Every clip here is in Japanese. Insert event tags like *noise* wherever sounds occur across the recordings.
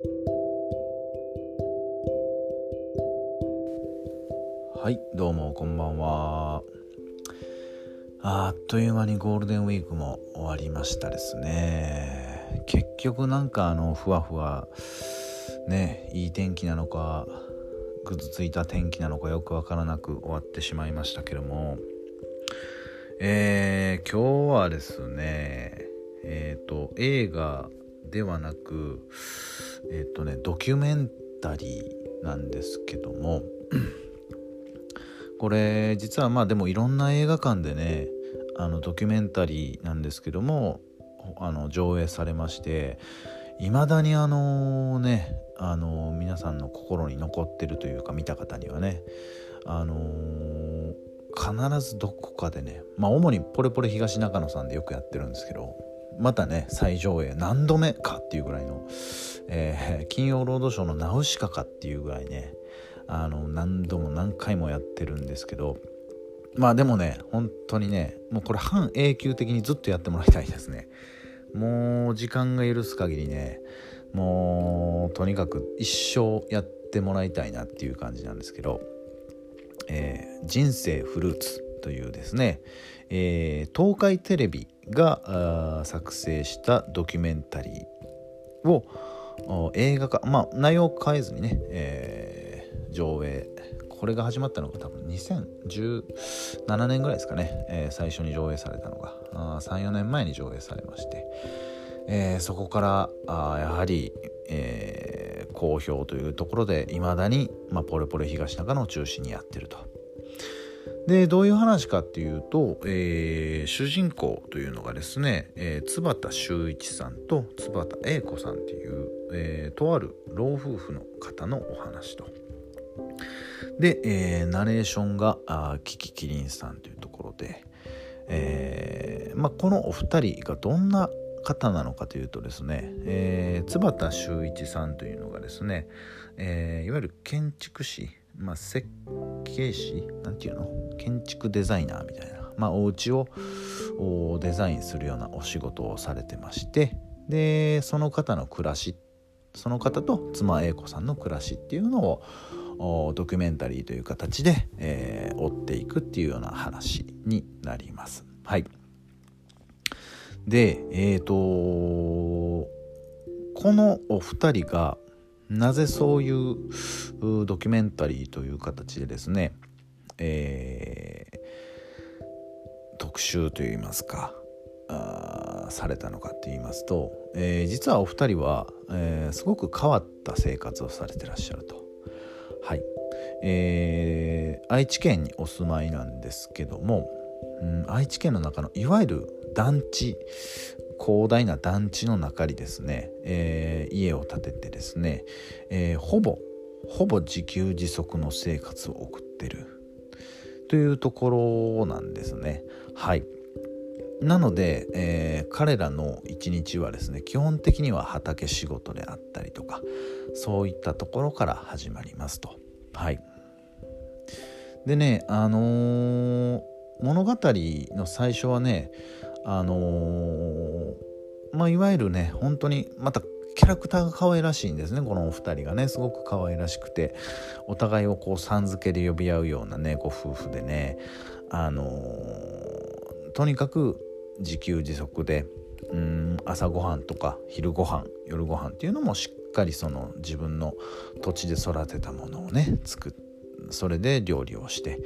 はいどうもこんばんは。あっという間にゴールデンウィークも終わりましたですね。結局なんかあのふわふわねいい天気なのかぐずついた天気なのかよくわからなく終わってしまいましたけども。えー、今日はですねえっ、ー、と映画ではなくえっ、ー、とねドキュメンタリーなんですけどもこれ実はまあでもいろんな映画館でねあのドキュメンタリーなんですけどもあの上映されましていまだにあのねあの皆さんの心に残ってるというか見た方にはねあのー、必ずどこかでねまあ主にポレポレ東中野さんでよくやってるんですけどまたね再上映何度目かっていうぐらいの、えー、金曜ロードショーのナウシカかっていうぐらいねあの何度も何回もやってるんですけどまあでもね本当にねもうこれ半永久的にずっとやってもらいたいですね。もう時間が許す限りねもうとにかく一生やってもらいたいなっていう感じなんですけど「えー、人生フルーツ」というですね、えー、東海テレビが作成したドキュメンタリーを映画化まあ内容を変えずにね、えー上映。これが始まったのが多分2017年ぐらいですかね、えー、最初に上映されたのが。34年前に上映されまして、えー、そこからあやはり、えー、好評というところでいまだに、まあ、ポレポレ東中野を中心にやってると。でどういう話かっていうと、えー、主人公というのがですね、えー、津畑修一さんと津畑英子さんっていう、えー、とある老夫婦の方のお話と。で、えー、ナレーションがあキキキリンさんというところで、えーまあ、このお二人がどんな方なのかというとですね、えー、津畑修一さんというのがですね、えー、いわゆる建築士、まあ、設計士？なんていうの？建築デザイナーみたいな、まあ、お家をデザインするようなお仕事をされてましてでその方の暮らしその方と妻英子さんの暮らしっていうのをドキュメンタリーという形で、えー、追っていくっていうような話になります。はい。で、え、ー、とこのお二人がなぜそういうドキュメンタリーという形でですね、えー、特集といいますかされたのかって言いますと、えー、実はお二人は、えー、すごく変わった生活をされてらっしゃると。はい、えー、愛知県にお住まいなんですけども、うん、愛知県の中のいわゆる団地広大な団地の中にですね、えー、家を建ててですね、えー、ほぼほぼ自給自足の生活を送ってる。というところなんですね。はい。なので、えー、彼らの一日はですね基本的には畑仕事であったりとかそういったところから始まりますと。はい。でねあのー、物語の最初はねあのー、まあいわゆるね本当にまたキャラクターが可愛らしいんですね。このお二人がね。すごく可愛らしくて。お互いをこうさん付けで呼び合うようなね。ご夫婦でね。あのー、とにかく自給自足で。うん。朝ごはんとか昼ごはん夜ごはんっていうのもしっかりその自分の土地で育てたものをね作っそれで料理をして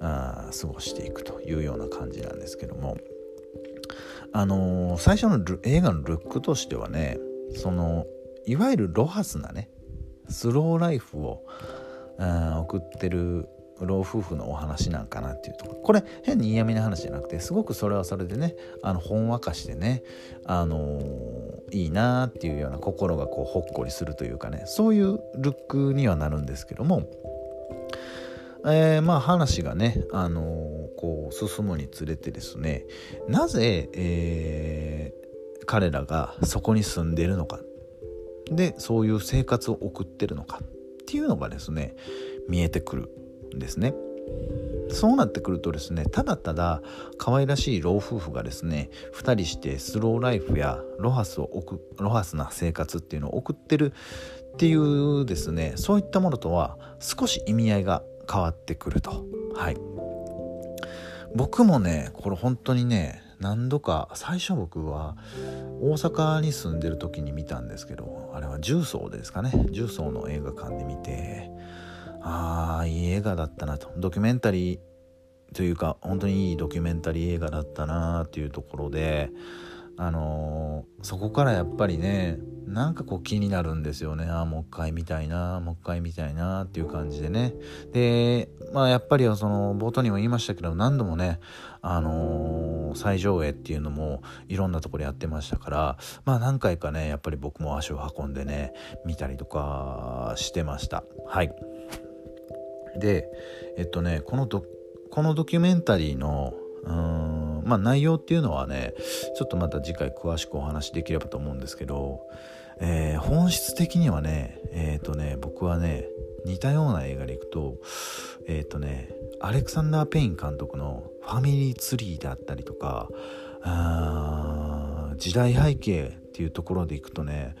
あ過ごしていくというような感じなんですけども。あのー、最初の映画のルックとしてはねそのいわゆるロハスなねスローライフを送ってる老夫婦のお話なんかなっていうとこ。ろこれ変に嫌味な話じゃなくてすごくそれはそれでねあのほんわかしてね、あのー、いいなっていうような心がこうほっこりするというかねそういうルックにはなるんですけども、えー、まあ話がね、あのー、こう進むにつれてですねなぜ、え、彼らがそこに住んでるのか。でそういう生活を送ってるのかっていうのがですね見えてくるんですね。そうなってくるとですねただただ可愛らしい老夫婦がですね2人してスローライフやロハスを送ロハスな生活っていうのを送ってるっていうですねそういったものとは少し意味合いが変わってくると。はい。僕もねこれ本当にね何度か最初僕は大阪に住んでる時に見たんですけどあれは重曹ですかね。重曹の映画館で見てああいい映画だったなと。ドキュメンタリーというか本当にいいドキュメンタリー映画だったなっていうところであのー、そこからやっぱりねなんかこう気になるんですよね。ああもう一回見たいなもう一回見たいなっていう感じでね。でまあやっぱりその冒頭にも言いましたけど何度もねあのー、再上映っていうのもいろんなところやってましたからまあ何回かねやっぱり僕も足を運んでね見たりとかしてました。はい。でえっとねこのドこのドキュメンタリーのうんまあ内容っていうのはねちょっとまた次回詳しくお話しできればと思うんですけど、えー、本質的にはねえっ、ー、とね僕はね似たような映画でいくとえっ、ー、とねアレクサンダー・ペイン監督の「ファミリーツリー」であったりとかあ時代背景っていうところでいくとね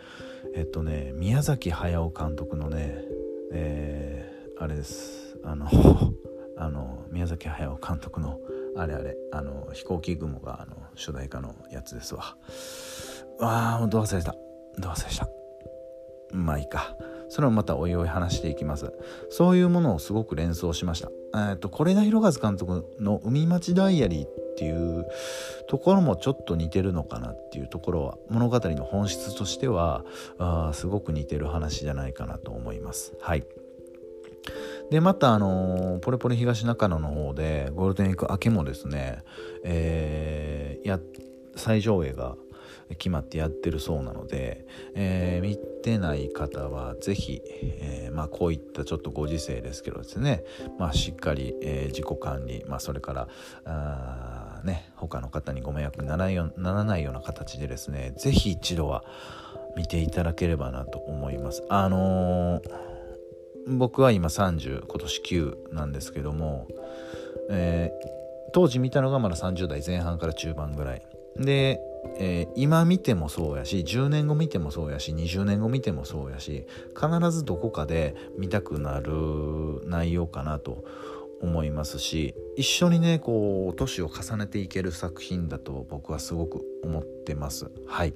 えっとね宮崎駿監督のねえー、あれです。あの *laughs* あの宮崎駿監督のあれあれあの飛行機雲があの主題歌のやつですわ。ああどう忘れしたどう忘れしたまあいいか。それもまたおいおい話していきます。そういうものをすごく連想しました。えっと是枝裕和監督の「海町ダイアリー」っていうところもちょっと似てるのかなっていうところは物語の本質としてはあすごく似てる話じゃないかなと思います。はい。でまたあのポレポレ東中野の方でゴールデンウィーク明けもですね、えー、や再上映が決まってやってるそうなので、えー、見てない方は是非、えー、まあ、こういったちょっとご時世ですけどですね、まあ、しっかり、えー、自己管理、まあ、それからあ、ね、他の方にご迷惑にならないような形でですね是非一度は見ていただければなと思います。あのー僕は今30今年9なんですけども、えー、当時見たのがまだ30代前半から中盤ぐらいで、えー、今見てもそうやし10年後見てもそうやし20年後見てもそうやし必ずどこかで見たくなる内容かなと思いますし一緒にねこう年を重ねていける作品だと僕はすごく思ってますはい。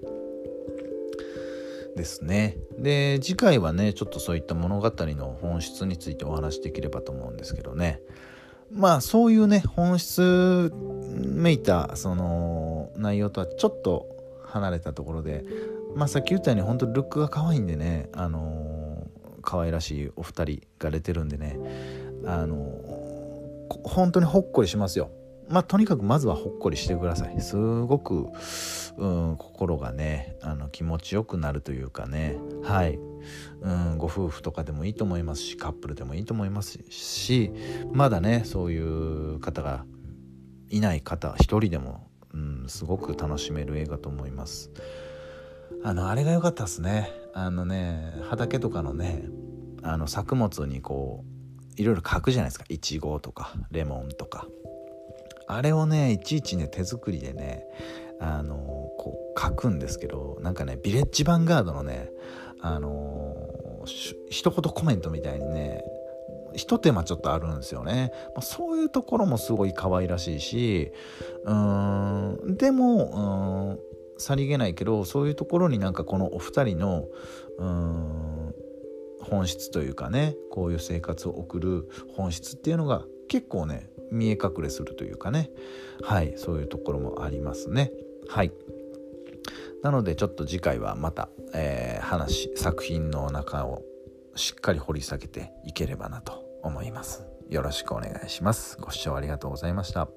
ですね。で次回はねちょっとそういった物語の本質についてお話しできればと思うんですけどねまあそういうね本質めいたその内容とはちょっと離れたところでまあさっき言ったように本当にルックが可愛いんでねあの可愛らしいお二人が出てるんでねあの本当にほっこりしますよ。まあとにかくまずはほっこりしてください。すごくうん、心がねあの気持ちよくなるというかね。はい、うん、ご夫婦とかでもいいと思いますしカップルでもいいと思いますしまだねそういう方がいない方一人でも、うん、すごく楽しめる映画と思います。あのあれが良かったですね。あのね畑とかのねあの作物にこういろいろ書くじゃないですか。いちごとかレモンとか。あれをねいちいちね手作りでねあのこう書くんですけどなんかねビレッジヴァンガードのねあの一言コメントみたいにね一手間ちょっとあるんですよね、まあ、そういうところもすごい可愛らしいしうーんでもうんさりげないけどそういうところになんかこのお二人のうん本質というかねこういう生活を送る本質っていうのが結構ね見え隠れするというかね。はいそういうところもありますね。はい。なのでちょっと次回はまた、えー、話作品の中をしっかり掘り下げていければなと思います。よろしくお願いします。ご視聴ありがとうございました。